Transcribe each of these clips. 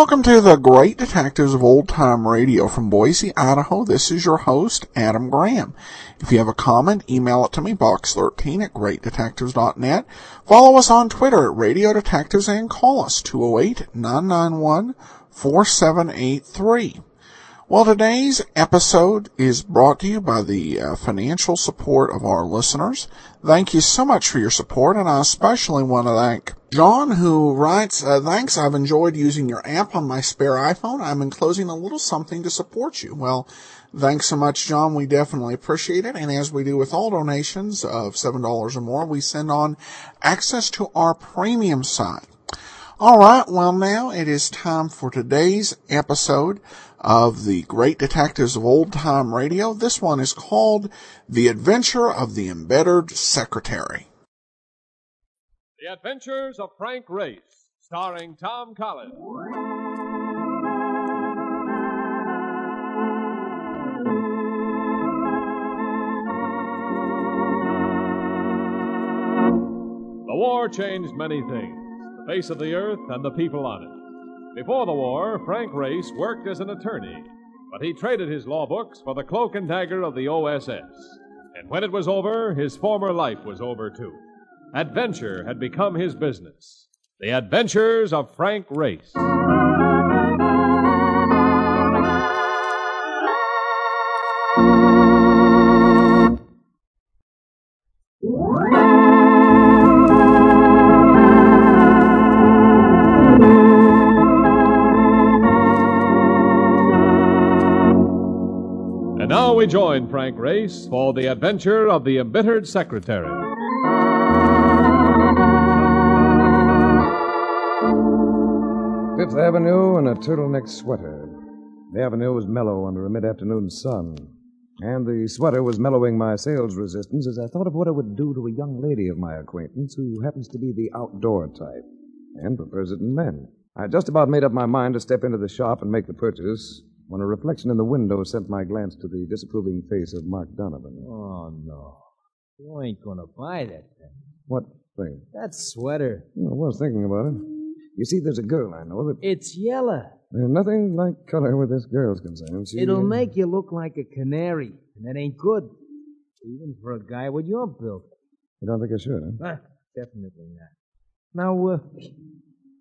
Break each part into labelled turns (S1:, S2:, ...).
S1: Welcome to the Great Detectives of Old Time Radio from Boise, Idaho. This is your host, Adam Graham. If you have a comment, email it to me, box13 at greatdetectives.net. Follow us on Twitter at Radio Detectives and call us 208-991-4783. Well, today's episode is brought to you by the uh, financial support of our listeners. Thank you so much for your support, and I especially want to thank John, who writes, uh, Thanks, I've enjoyed using your app on my spare iPhone. I'm enclosing a little something to support you. Well, thanks so much, John. We definitely appreciate it. And as we do with all donations of $7 or more, we send on access to our premium site. All right, well, now it is time for today's episode of the Great Detectives of Old Time Radio. This one is called The Adventure of the Embittered Secretary.
S2: The Adventures of Frank Race, starring Tom Collins. The war changed many things the face of the earth and the people on it. Before the war, Frank Race worked as an attorney, but he traded his law books for the cloak and dagger of the OSS. And when it was over, his former life was over too. Adventure had become his business. The Adventures of Frank Race. Join Frank Race for the adventure of the embittered secretary.
S3: Fifth Avenue in a turtleneck sweater. The avenue was mellow under a mid afternoon sun, and the sweater was mellowing my sales resistance as I thought of what I would do to a young lady of my acquaintance who happens to be the outdoor type and prefers it in men. I had just about made up my mind to step into the shop and make the purchase when a reflection in the window sent my glance to the disapproving face of Mark Donovan.
S4: Oh, no. You ain't gonna buy that thing.
S3: What thing?
S4: That sweater.
S3: I was thinking about it. You see, there's a girl I know that.
S4: It's yellow.
S3: There's nothing like color where this girl's concerned. She,
S4: It'll make you look like a canary, and that ain't good. Even for a guy with your build.
S3: You don't think I should, huh?
S4: Ah, definitely not. Now, uh,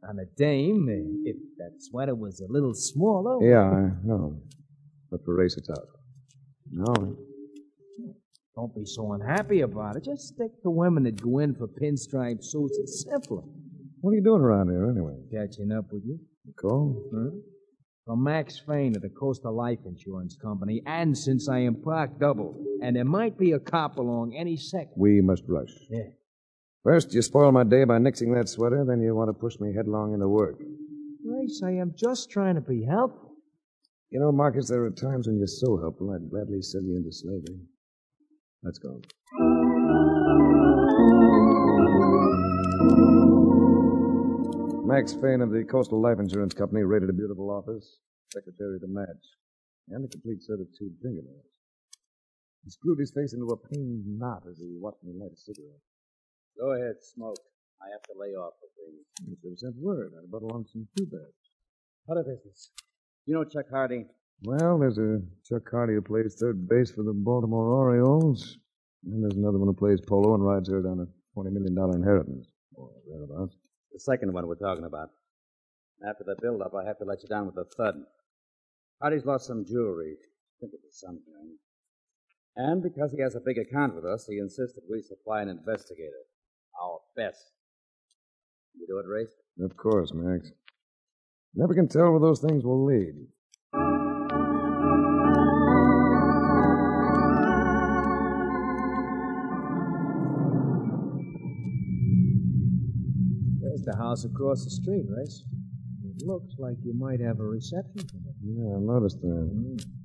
S4: on a dame, if that sweater was a little smaller.
S3: Yeah, I know. But for race, it's out. No.
S4: Don't be so unhappy about it. Just stick to women that go in for pinstripe suits. It's simpler.
S3: What are you doing around here, anyway?
S4: Catching up with you.
S3: Call?
S4: Huh? From Max Fain of the Coastal Life Insurance Company, and since I am parked double, and there might be a cop along any second.
S3: We must rush.
S4: Yeah.
S3: First, you spoil my day by nixing that sweater, then you want to push me headlong into work.
S4: Grace, I am just trying to be helpful.
S3: You know, Marcus, there are times when you're so helpful, I'd gladly sell you into slavery. Let's go. Max Fain of the Coastal Life Insurance Company rated a beautiful office, secretary to match, and a complete set of two fingernails. He screwed his face into a pained knot as he watched me light a cigarette.
S5: Go ahead, smoke. I have to lay off for things.
S3: He should have sent word. I'd buttle on some two bags.
S5: What a business. You know Chuck Hardy?
S3: Well, there's a Chuck Hardy who plays third base for the Baltimore Orioles. And there's another one who plays polo and rides herd on a $20 million inheritance. Or thereabouts.
S5: The second one we're talking about. After the build-up, I have to let you down with a thud. Hardy's lost some jewelry. I think it was something. And because he has a big account with us, he insisted we supply an investigator. Our best. You do it, Race?
S3: Of course, Max. Never can tell where those things will lead.
S4: There's the house across the street, Race. It looks like you might have a reception for it.
S3: Yeah, I noticed that. Mm.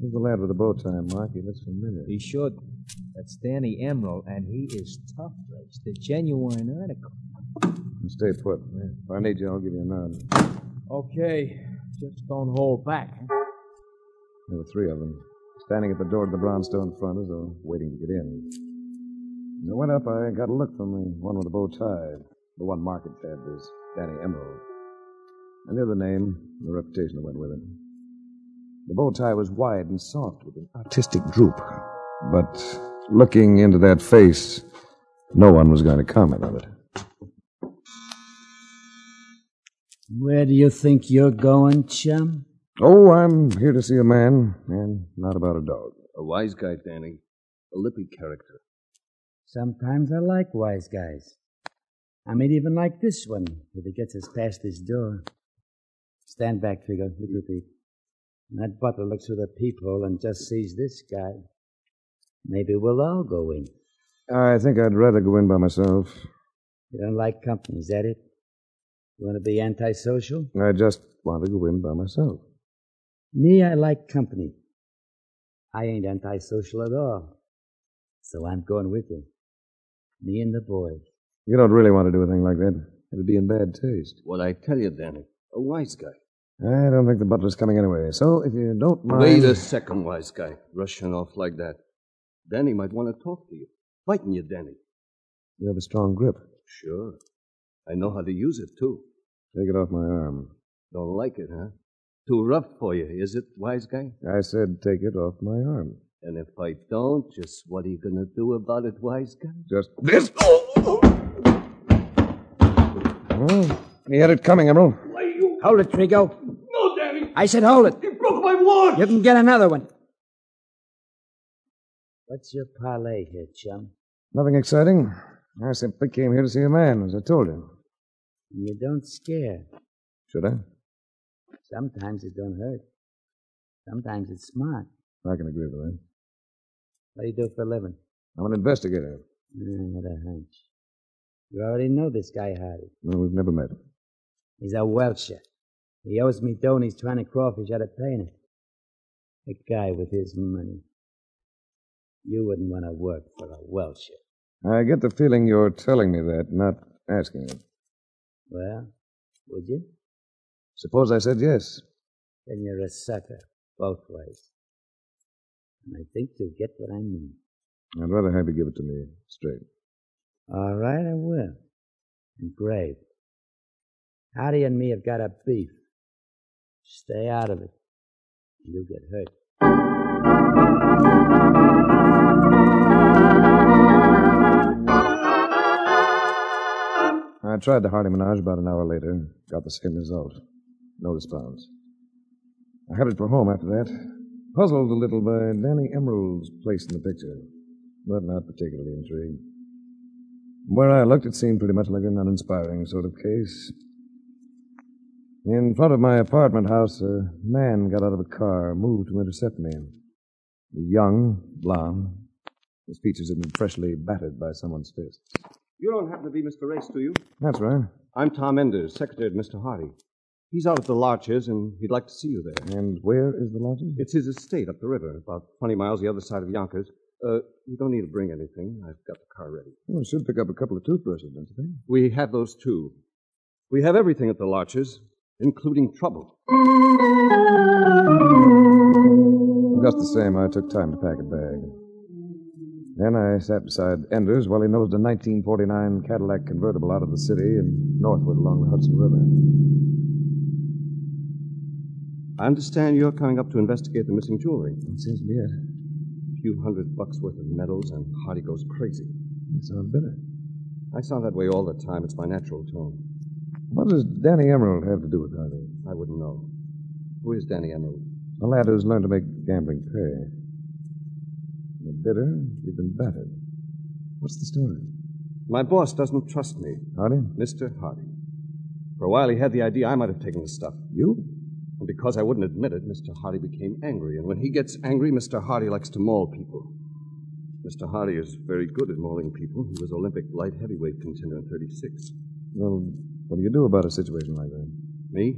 S3: Who's the lad with the bow tie, Mark? He looks familiar.
S4: He should. That's Danny Emerald, and he is tough, Race. The genuine article.
S3: Stay put. If I need you, I'll give you a nod.
S4: Okay, just don't hold back.
S3: There were three of them, standing at the door to the brownstone front as though waiting to get in. As I went up, I got a look from the one with the bow tie. The one Mark had tabbed as Danny Emerald. I knew the name, and the reputation that went with it. The bow tie was wide and soft with an artistic droop. But looking into that face, no one was going to comment on it.
S5: Where do you think you're going, chum?
S3: Oh, I'm here to see a man, and not about a dog.
S6: A wise guy, Danny. A lippy character.
S5: Sometimes I like wise guys. I may even like this one if he gets us past this door. Stand back, Trigger. Look at me. And that butler looks through the peephole and just sees this guy. Maybe we'll all go in.
S3: I think I'd rather go in by myself.
S5: You don't like company, is that it? You want to be antisocial?
S3: I just want to go in by myself.
S5: Me, I like company. I ain't antisocial at all. So I'm going with you. Me and the boys.
S3: You don't really want to do a thing like that. It'd be in bad taste.
S6: Well, I tell you, Danny. A wise guy.
S3: I don't think the butler's coming anyway. So if you don't mind.
S6: Wait a second, wise guy. Rushing off like that. Danny might want to talk to you. Fighting you, Danny.
S3: You have a strong grip.
S6: Sure. I know how to use it, too.
S3: Take it off my arm.
S6: Don't like it, huh? Too rough for you, is it, wise guy?
S3: I said take it off my arm.
S6: And if I don't, just what are you going to do about it, wise guy?
S3: Just this. Oh, he had it coming, Emerald.
S5: Hold it, Trigo.
S6: No, Danny.
S5: I said hold it.
S6: You broke my watch.
S5: You can get another one. What's your parlay here, chum?
S3: Nothing exciting. I simply came here to see a man, as I told you.
S5: You don't scare.
S3: Should I?
S5: Sometimes it don't hurt. Sometimes it's smart.
S3: I can agree with that.
S5: What do you do for a living?
S3: I'm an investigator.
S5: Mm, I had a hunch. You already know this guy Hardy.
S3: No, we've never met.
S5: He's a Welcher. He owes me dough and he's trying to crawfish out of paying it. A guy with his money. You wouldn't want to work for a Welcher.
S3: I get the feeling you're telling me that, not asking it.
S5: Well, would you?
S3: Suppose I said yes.
S5: Then you're a sucker, both ways. And I think you'll get what I mean.
S3: I'd rather have you give it to me straight.
S5: All right, I will. And grave. Hardy and me have got a beef. Stay out of it. You'll get hurt.
S3: I tried the Hardy Menage about an hour later. Got the same result. No response. I headed for home after that. Puzzled a little by Danny Emerald's place in the picture, but not particularly intrigued. Where I looked, it seemed pretty much like an uninspiring sort of case. In front of my apartment house, a man got out of a car, moved to intercept me. A young, blond. His features had been freshly battered by someone's fist.
S6: You don't happen to be Mr. Race, do you?
S3: That's right.
S6: I'm Tom Enders, secretary to Mr. Hardy. He's out at the Larches, and he'd like to see you there.
S3: And where is the lodging?
S6: It's his estate up the river, about 20 miles the other side of Yonkers. Uh, you don't need to bring anything. I've got the car ready.
S3: Well, I should pick up a couple of toothbrushes, don't you think?
S6: We have those too. We have everything at the Larches, including trouble.
S3: Just the same, I took time to pack a bag. Then I sat beside Enders while he nosed a 1949 Cadillac convertible out of the city and northward along the Hudson River.
S6: I understand you're coming up to investigate the missing jewelry.
S3: It seems to be it.
S6: A few hundred bucks worth of medals, and Hardy goes crazy.
S3: You sound bitter.
S6: I sound that way all the time. It's my natural tone.
S3: What does Danny Emerald have to do with Hardy?
S6: I wouldn't know. Who is Danny Emerald?
S3: A lad who's learned to make gambling pay. You're bitter. You've been battered. What's the story?
S6: My boss doesn't trust me.
S3: Hardy?
S6: Mr. Hardy. For a while, he had the idea I might have taken the stuff.
S3: You?
S6: And because I wouldn't admit it, Mr. Hardy became angry. And when he gets angry, Mr. Hardy likes to maul people. Mr. Hardy is very good at mauling people. He was Olympic light heavyweight contender in 36.
S3: Well, what do you do about a situation like that?
S6: Me?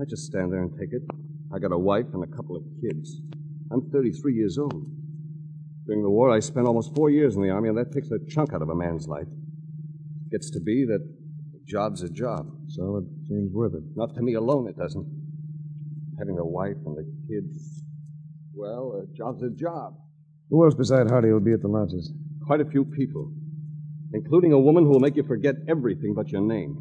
S6: I just stand there and take it. I got a wife and a couple of kids. I'm 33 years old. During the war, I spent almost four years in the Army, and that takes a chunk out of a man's life. It gets to be that a job's a job.
S3: So it seems worth it.
S6: Not to me alone, it doesn't. Having a wife and the kids, well, a job's a job.
S3: Who else beside Hardy will be at the lodges?
S6: Quite a few people, including a woman who will make you forget everything but your name.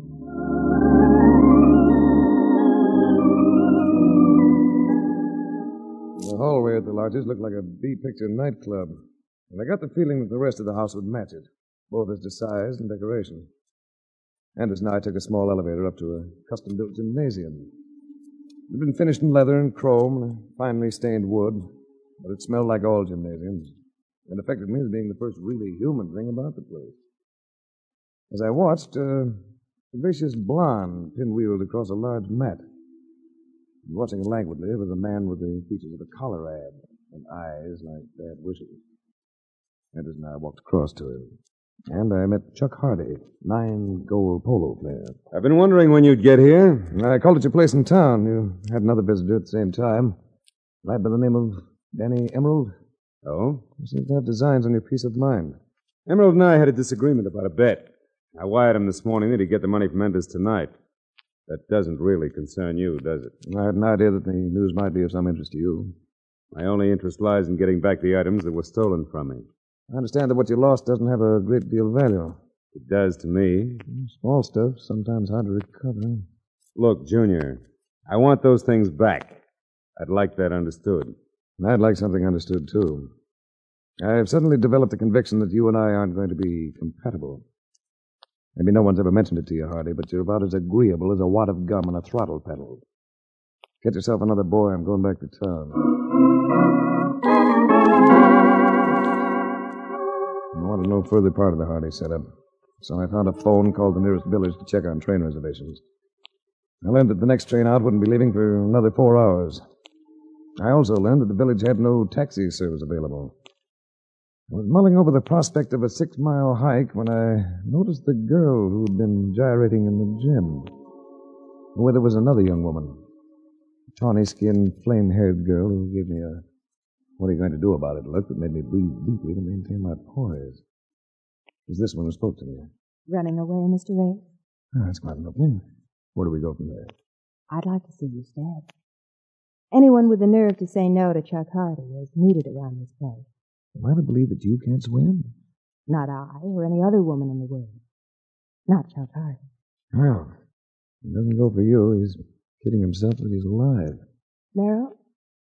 S3: The hallway at the lodges looked like a B picture nightclub, and I got the feeling that the rest of the house would match it, both as to size and decoration. Enders and I took a small elevator up to a custom built gymnasium. It had been finished in leather and chrome and finely stained wood, but it smelled like all gymnasiums, and affected me as being the first really human thing about the place. As I watched, uh, a vicious blonde pinwheeled across a large mat. And watching languidly was a man with the features of a Colorad and eyes like bad wishes. Enders and I walked across to him. And I met Chuck Hardy, nine goal polo player.
S7: I've been wondering when you'd get here.
S3: I called at your place in town. You had another visitor at the same time. A lad by the name of Danny Emerald.
S7: Oh?
S3: You seem to have designs on your peace of mind.
S7: Emerald and I had a disagreement about a bet. I wired him this morning that he'd get the money from Enders tonight. That doesn't really concern you, does it?
S3: I had an idea that the news might be of some interest to you.
S7: My only interest lies in getting back the items that were stolen from me.
S3: I understand that what you lost doesn't have a great deal of value.
S7: It does to me.
S3: Mm, small stuff, sometimes hard to recover.
S7: Look, Junior, I want those things back. I'd like that understood.
S3: And I'd like something understood, too. I've suddenly developed the conviction that you and I aren't going to be compatible. Maybe no one's ever mentioned it to you, Hardy, but you're about as agreeable as a wad of gum on a throttle pedal. Get yourself another boy. I'm going back to town. I wanted no further part of the Hardy setup, so I found a phone, called the nearest village to check on train reservations. I learned that the next train out wouldn't be leaving for another four hours. I also learned that the village had no taxi service available. I was mulling over the prospect of a six mile hike when I noticed the girl who'd been gyrating in the gym. Where there was another young woman, a tawny skinned, flame haired girl who gave me a what are you going to do about it look that made me breathe deeply to maintain my poise. It was this one who spoke to me.
S8: Running away, Mr. Ray?
S3: Oh, that's quite an opening. Where do we go from there?
S8: I'd like to see you stabbed. Anyone with the nerve to say no to Chuck Hardy is needed around this place.
S3: Am I to believe that you can't swim?
S8: Not I or any other woman in the world. Not Chuck Hardy.
S3: Well, it doesn't go for you. He's kidding himself that he's alive.
S8: Merrill,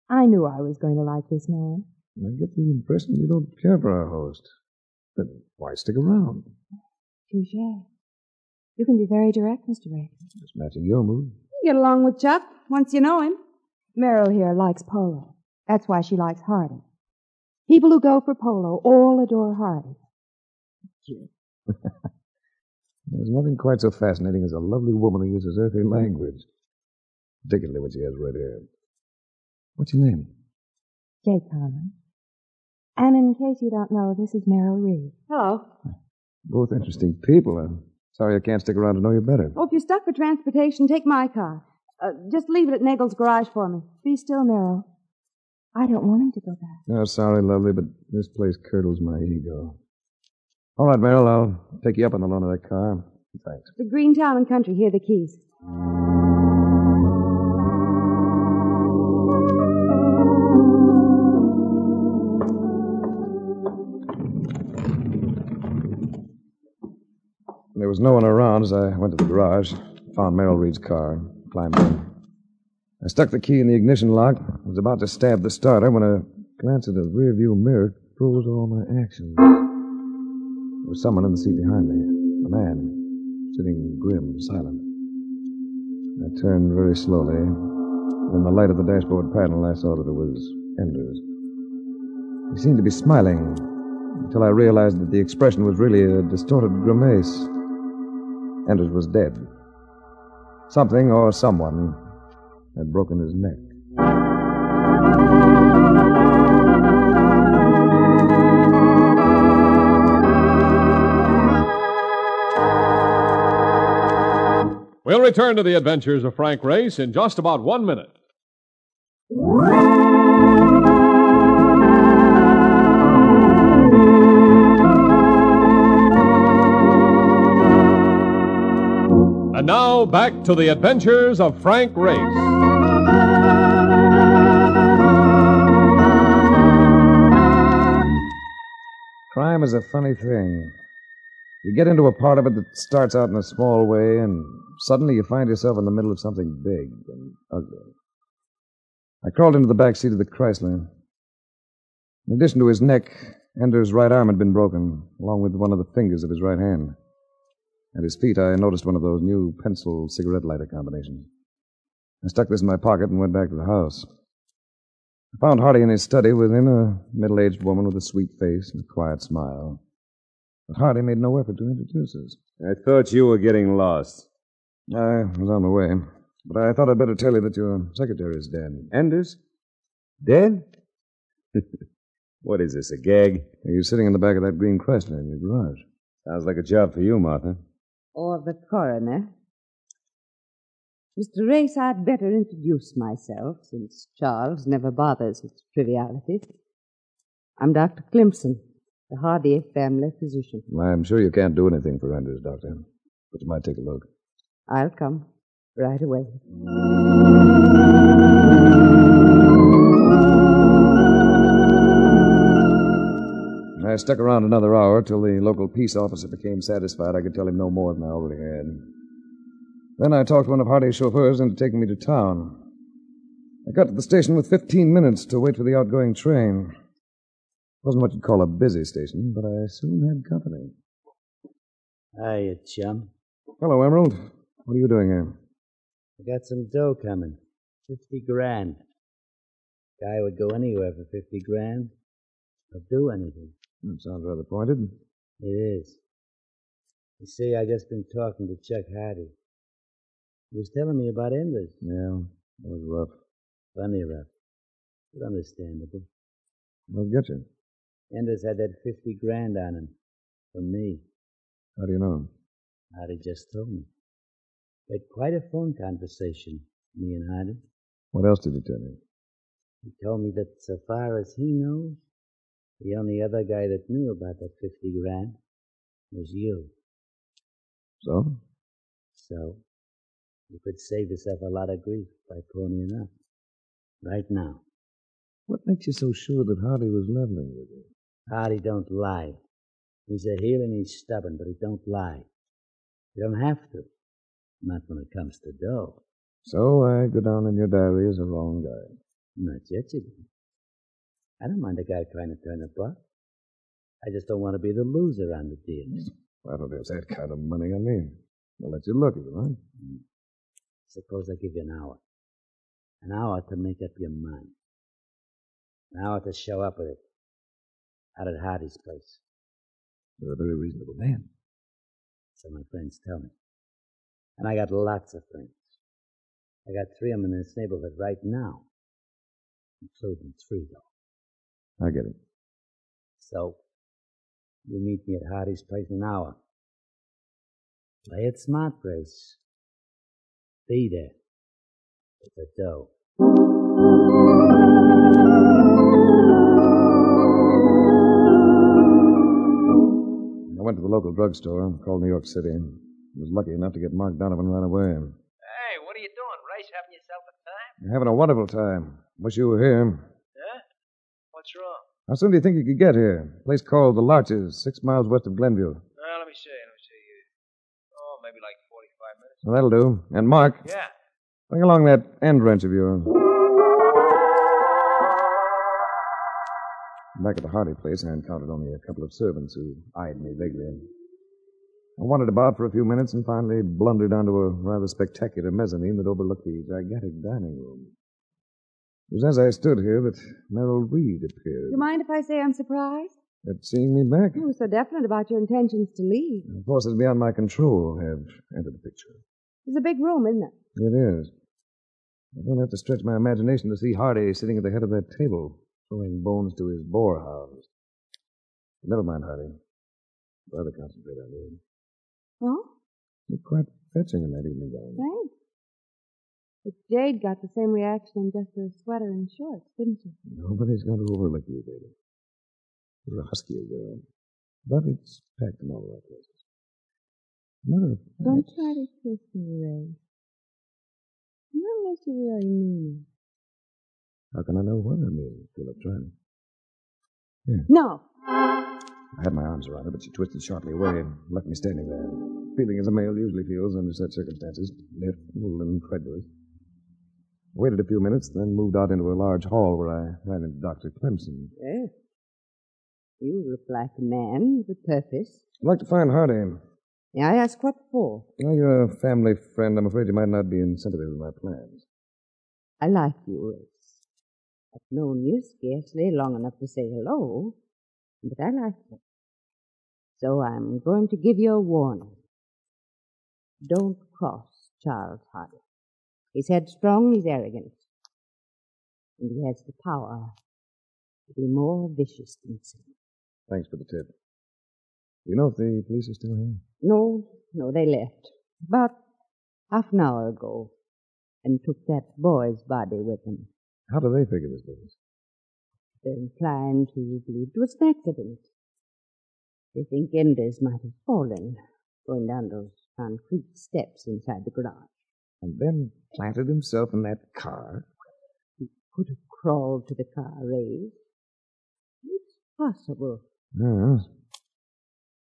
S8: I knew I was going to like this man.
S3: I get the impression you don't care for our host. Then why stick around?
S8: Touche. You can be very direct, Mr. Ray.
S3: Just matching your mood.
S8: You get along with Chuck once you know him. Merrill here likes polo. That's why she likes Hardy. People who go for polo all adore Hardy.
S3: There's nothing quite so fascinating as a lovely woman who uses earthly language. Particularly when she has red hair. What's your name?
S8: Jay Conlon. And in case you don't know, this is Merrill Reed. Hello.
S3: Both interesting people. I'm sorry I can't stick around to know you better.
S8: Oh, if you're stuck for transportation, take my car. Uh, just leave it at Nagel's garage for me. Be still, Merrill. I don't want him to go back.
S3: No, sorry, lovely, but this place curdles my ego. All right, Merrill, I'll take you up on the loan of that car. Thanks.
S8: The Green Town and Country. Here are the keys.
S3: There was no one around as I went to the garage, found Merrill Reed's car, and climbed in. I stuck the key in the ignition lock, was about to stab the starter when a glance at the rearview mirror froze all my actions. There was someone in the seat behind me, a man, sitting grim, silent. I turned very slowly. In the light of the dashboard panel, I saw that it was Enders. He seemed to be smiling until I realized that the expression was really a distorted grimace. Enders was dead. Something or someone had broken his neck.
S2: We'll return to the adventures of Frank Race in just about one minute. And now back to the adventures of Frank Race.
S3: Crime is a funny thing. You get into a part of it that starts out in a small way, and suddenly you find yourself in the middle of something big and ugly. I crawled into the back seat of the Chrysler. In addition to his neck, Ender's right arm had been broken, along with one of the fingers of his right hand. At his feet, I noticed one of those new pencil cigarette lighter combinations. I stuck this in my pocket and went back to the house. I found Hardy in his study with him, a middle aged woman with a sweet face and a quiet smile. But Hardy made no effort to introduce us.
S7: I thought you were getting lost.
S3: I was on the way, but I thought I'd better tell you that your secretary is dead.
S7: Enders? Dead? what is this, a gag?
S3: He's sitting in the back of that green Chrysler in your garage.
S7: Sounds like a job for you, Martha.
S9: Or the coroner. Mr. Race, I'd better introduce myself, since Charles never bothers with trivialities. I'm Dr. Clemson, the Hardy family physician.
S3: I'm sure you can't do anything for Enders, Doctor, but you might take a look.
S9: I'll come right away.
S3: Stuck around another hour till the local peace officer became satisfied I could tell him no more than I already had. Then I talked one of Hardy's chauffeurs into taking me to town. I got to the station with 15 minutes to wait for the outgoing train. It wasn't what you'd call a busy station, but I soon had company.
S5: Hiya, chum.
S3: Hello, Emerald. What are you doing here?
S5: I got some dough coming. Fifty grand. Guy would go anywhere for fifty grand. I'll do anything.
S3: That sounds rather pointed.
S5: It is. You see, I just been talking to Chuck Hardy. He was telling me about Enders.
S3: Yeah, that was rough.
S5: Funny rough. But understandable.
S3: I'll get you.
S5: Enders had that fifty grand on him. From me.
S3: How do you know?
S5: Hardy just told me. We had quite a phone conversation, me and Hardy.
S3: What else did he tell you?
S5: He told me that so far as he knows, the only other guy that knew about that fifty grand was you.
S3: So?
S5: So, you could save yourself a lot of grief by ponying up. Right now.
S3: What makes you so sure that Hardy was leveling with you?
S5: Hardy don't lie. He's a heel and he's stubborn, but he don't lie. You don't have to. Not when it comes to dough.
S3: So I go down in your diary as a wrong guy.
S5: Not yet, you don't. I don't mind a guy trying to turn a buck. I just don't want to be the loser on the deal.
S3: I don't have that kind of money on me. I'll let you look at it, huh?
S5: Mm. Suppose I give you an hour. An hour to make up your mind. An hour to show up with it. Out at Hardy's place.
S3: You're a very reasonable man.
S5: So my friends tell me. And I got lots of friends. I got three of them in this neighborhood right now. Including three, though.
S3: I get it.
S5: So, you meet me at Hardy's place in an hour. Play it smart, Grace. Be there. With the dough.
S3: I went to the local drugstore, called New York City. And was lucky enough to get Mark Donovan right away.
S4: Hey, what are you doing, Race? Having yourself a time?
S3: You're having a wonderful time. Wish you were here.
S4: What's wrong?
S3: How soon do you think you could get here? A place called The Larches, six miles west of Glenview.
S4: Uh, let me see. Let me see. Oh, maybe like 45 minutes.
S3: Well, that'll do. And Mark,
S4: Yeah.
S3: bring along that end wrench of yours. Back at the Hardy place, I encountered only a couple of servants who eyed me vaguely. I wandered about for a few minutes and finally blundered onto a rather spectacular mezzanine that overlooked the gigantic dining room. It was as I stood here that Merrill Reed appeared.
S8: Do You mind if I say I'm surprised?
S3: At seeing me back,
S8: You were so definite about your intentions to leave.
S3: forces beyond my control have entered the picture.
S8: It's a big room, isn't it?
S3: It is. I don't have to stretch my imagination to see Hardy sitting at the head of that table, throwing bones to his boar hounds. Never mind, Hardy. Rather concentrate on you.
S8: Oh,
S3: You're quite fetching in that evening gown.
S8: thanks. But Jade got the same reaction in just a sweater and shorts, didn't she?
S3: Nobody's going to overlook you, baby. You're a husky girl. But it's packed in all the right places. Matter of fact,
S8: Don't try to kiss me, Ray. Not unless you really mean
S3: how can I know what I mean I've tried?
S8: it. No.
S3: I had my arms around her, but she twisted sharply away and left me standing there, feeling as a male usually feels under such circumstances, stiff, a little incredulous. Waited a few minutes, then moved out into a large hall where I ran into Dr. Clemson.
S9: Yes. You look like a man with a purpose.
S3: I'd like to find Hardy.
S9: May I ask what for?
S3: Well, you're a family friend. I'm afraid you might not be in sympathy with my plans.
S9: I like you, Race. I've known you scarcely long enough to say hello, but I like you. So I'm going to give you a warning. Don't cross Charles Hardy. He's headstrong, he's arrogant, and he has the power to be more vicious than sin.
S3: Thanks for the tip. Do you know if the police are still here?
S9: No, no, they left about half an hour ago and took that boy's body with them.
S3: How do they figure this business?
S9: They're inclined to believe it was an accident. They think Enders might have fallen going down those concrete steps inside the garage.
S3: And then planted himself in that car.
S9: He could have crawled to the car raised. It's possible.
S3: Yes.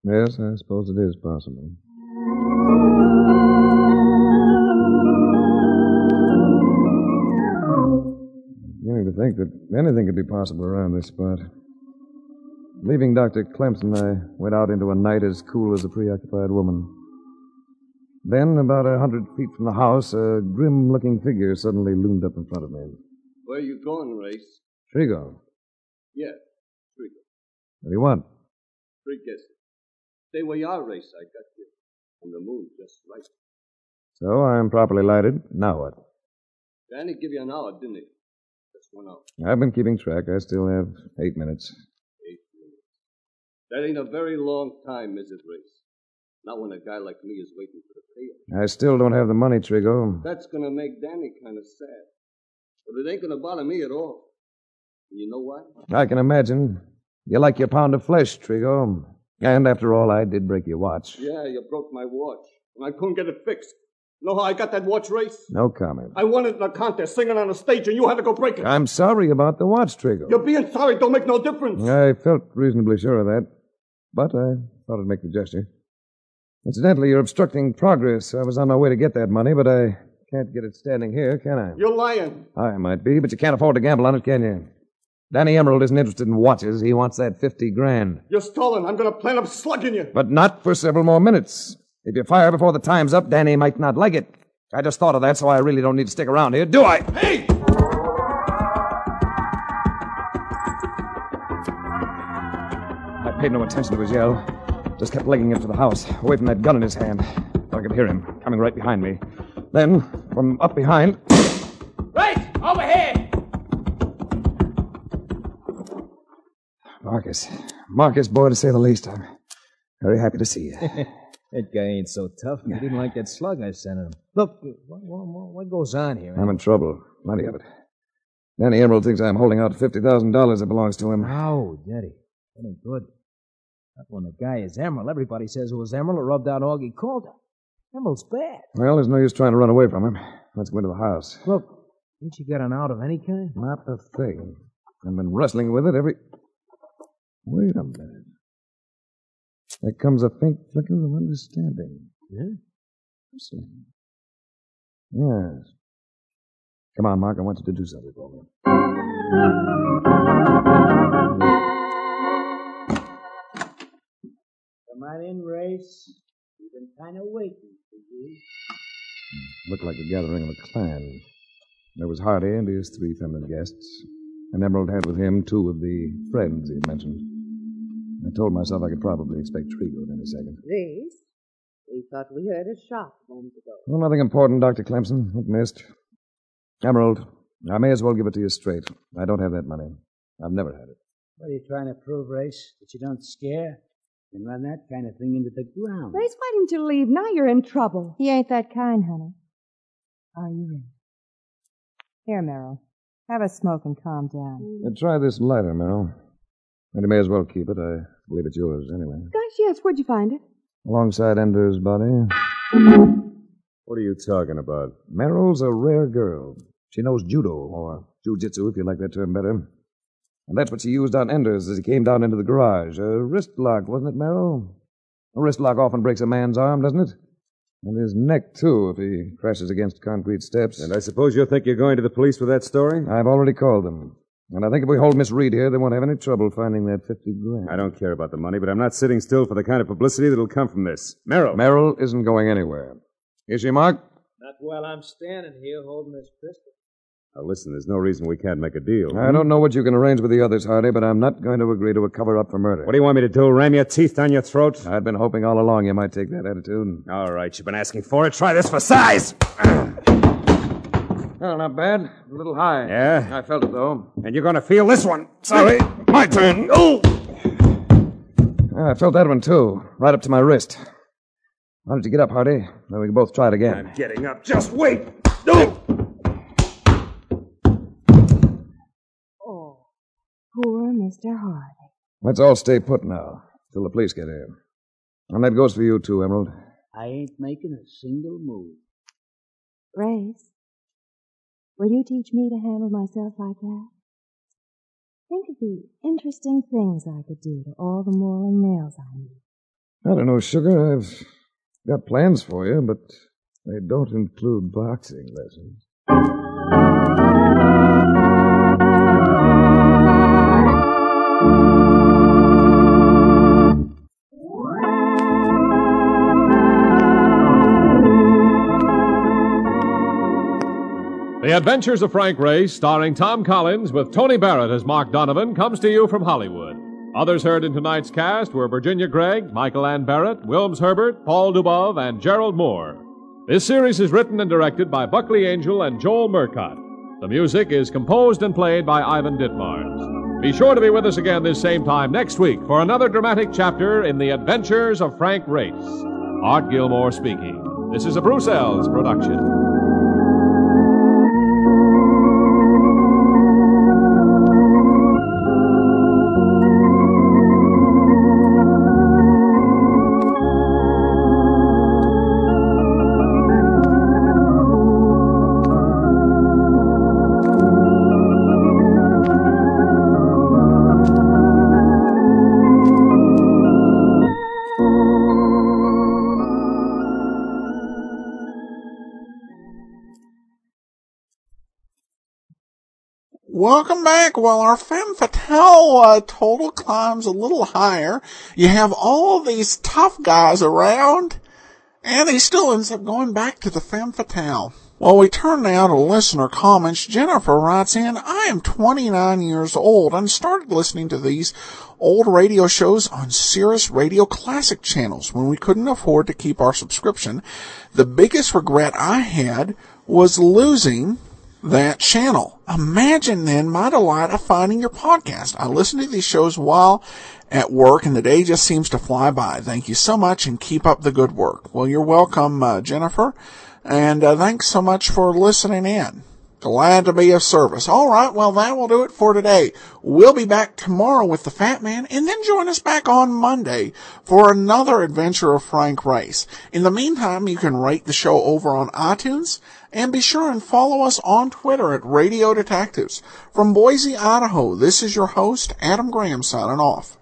S3: Yes, I suppose it is possible. Beginning to think that anything could be possible around this spot. Leaving Dr. Clemson, I went out into a night as cool as a preoccupied woman. Then, about a hundred feet from the house, a grim looking figure suddenly loomed up in front of me.
S6: Where are you going, Race?
S3: Trigo,
S6: Yeah, Trigo.
S3: what do you want?
S6: Three guesses. Stay where you are, Race. I got you. On the moon, just right.
S3: So I'm properly lighted. Now what?
S6: Danny give you an hour, didn't he? Just one hour.
S3: I've been keeping track. I still have eight minutes.
S6: Eight minutes. That ain't a very long time, is it, Race? Not when a guy like me is waiting for the payoff.
S3: I still don't have the money, Trigo.
S6: That's gonna make Danny kind of sad. But it ain't gonna bother me at all. And you know why?
S3: I can imagine. You like your pound of flesh, Trigo. And after all, I did break your watch.
S6: Yeah, you broke my watch. And I couldn't get it fixed. Know how I got that watch race?
S3: No comment.
S6: I won it in a contest, singing on a stage, and you had to go break it.
S3: I'm sorry about the watch, Trigo.
S6: You're being sorry don't make no difference.
S3: I felt reasonably sure of that. But I thought I'd make the gesture. Incidentally, you're obstructing progress. I was on my way to get that money, but I can't get it standing here, can I?
S6: You're lying.
S3: I might be, but you can't afford to gamble on it, can you? Danny Emerald isn't interested in watches. He wants that 50 grand.
S6: You're stalling. I'm gonna plan up slugging you.
S3: But not for several more minutes. If you fire before the time's up, Danny might not like it. I just thought of that, so I really don't need to stick around here, do I?
S6: Hey!
S3: I paid no attention to his yell. Just kept legging him to the house, away from that gun in his hand. I could hear him coming right behind me. Then, from up behind,
S4: Right! Over here!
S3: Marcus. Marcus, boy, to say the least. I'm very happy to see you.
S4: That guy ain't so tough. He didn't like that slug I sent him. Look, what, what, what goes on here?
S3: I'm in trouble. Plenty of it. Danny Emerald thinks I'm holding out $50,000 that belongs to him.
S4: Oh, Daddy. That ain't good. Not when the guy is Emerald. Everybody says oh, it was Emerald who rubbed out Augie Calder. Emerald's bad.
S3: Well, there's no use trying to run away from him. Let's go into the house.
S4: Look, ain't you got an out of any kind?
S3: Not a thing. I've been wrestling with it every. Wait a minute. There comes a faint flicker of understanding.
S4: Yeah?
S3: See. Yes. Come on, Mark. I want you to do something for me.
S10: Come on in, Race. We've been kind of waiting for you.
S3: Looked like the gathering of a clan. There was Hardy and his three feminine guests. And Emerald had with him two of the friends he had mentioned. I told myself I could probably expect Trigo in any second.
S9: Race, we thought we heard a shot a moment ago.
S3: Well, nothing important, Dr. Clemson. It missed. Emerald, I may as well give it to you straight. I don't have that money. I've never had it.
S10: What are you trying to prove, Race? That you don't scare and run that kind of thing into the ground?
S8: Race, why didn't you leave? Now you're in trouble. He ain't that kind, honey. Are you in? Here, Merrill. Have a smoke and calm down.
S3: Uh, try this lighter, Merrill. And you may as well keep it. I believe it's yours anyway.
S8: Gosh, yes. Where'd you find it?
S3: Alongside Ender's body.
S7: What are you talking about?
S3: Merrill's a rare girl. She knows judo, or jujitsu, if you like that term better. And that's what she used on Enders as he came down into the garage. A wrist lock, wasn't it, Merrill? A wrist lock often breaks a man's arm, doesn't it? And his neck, too, if he crashes against concrete steps.
S7: And I suppose you think you're going to the police with that story?
S3: I've already called them. And I think if we hold Miss Reed here, they won't have any trouble finding that 50 grand.
S7: I don't care about the money, but I'm not sitting still for the kind of publicity that'll come from this. Merrill.
S3: Merrill isn't going anywhere. Is she, Mark?
S10: Not while I'm standing here holding this pistol.
S7: Now, listen, there's no reason we can't make a deal.
S3: I don't know what you can arrange with the others, Hardy, but I'm not going to agree to a cover up for murder.
S7: What do you want me to do? Ram your teeth down your throat?
S3: I'd been hoping all along you might take that attitude.
S7: All right, you've been asking for it. Try this for size.
S3: Well, not bad. A little high.
S7: Yeah?
S3: I felt it, though.
S7: And you're going to feel this one. Sorry. My turn. Oh!
S3: I felt that one, too. Right up to my wrist. Why don't you get up, Hardy? Then we can both try it again.
S7: I'm getting up. Just wait. Oh!
S8: Oh, poor Mr. Hardy.
S3: Let's all stay put now, till the police get here. And that goes for you, too, Emerald.
S10: I ain't making a single move.
S8: Grace, will you teach me to handle myself like that? Think of the interesting things I could do to all the moral nails I need.
S3: I don't know, Sugar. I've got plans for you, but they don't include boxing lessons.
S2: The Adventures of Frank Race, starring Tom Collins with Tony Barrett as Mark Donovan, comes to you from Hollywood. Others heard in tonight's cast were Virginia Gregg, Michael Ann Barrett, Wilms Herbert, Paul Dubov, and Gerald Moore. This series is written and directed by Buckley Angell and Joel Murcott. The music is composed and played by Ivan Ditmars. Be sure to be with us again this same time next week for another dramatic chapter in the Adventures of Frank Race. Art Gilmore speaking. This is a Bruce Eells production.
S1: Welcome back. Well, our femme fatale uh, total climbs a little higher. You have all these tough guys around, and he still ends up going back to the femme fatale. Well, we turn now to listener comments. Jennifer writes in, I am 29 years old and started listening to these old radio shows on Sirius Radio Classic channels when we couldn't afford to keep our subscription. The biggest regret I had was losing that channel. Imagine then my delight of finding your podcast. I listen to these shows while at work and the day just seems to fly by. Thank you so much and keep up the good work. Well, you're welcome, uh, Jennifer. And uh, thanks so much for listening in. Glad to be of service. All right, well, that will do it for today. We'll be back tomorrow with the Fat Man, and then join us back on Monday for another adventure of Frank Race. In the meantime, you can rate the show over on iTunes, and be sure and follow us on Twitter at Radio Detectives. From Boise, Idaho, this is your host, Adam Graham, signing off.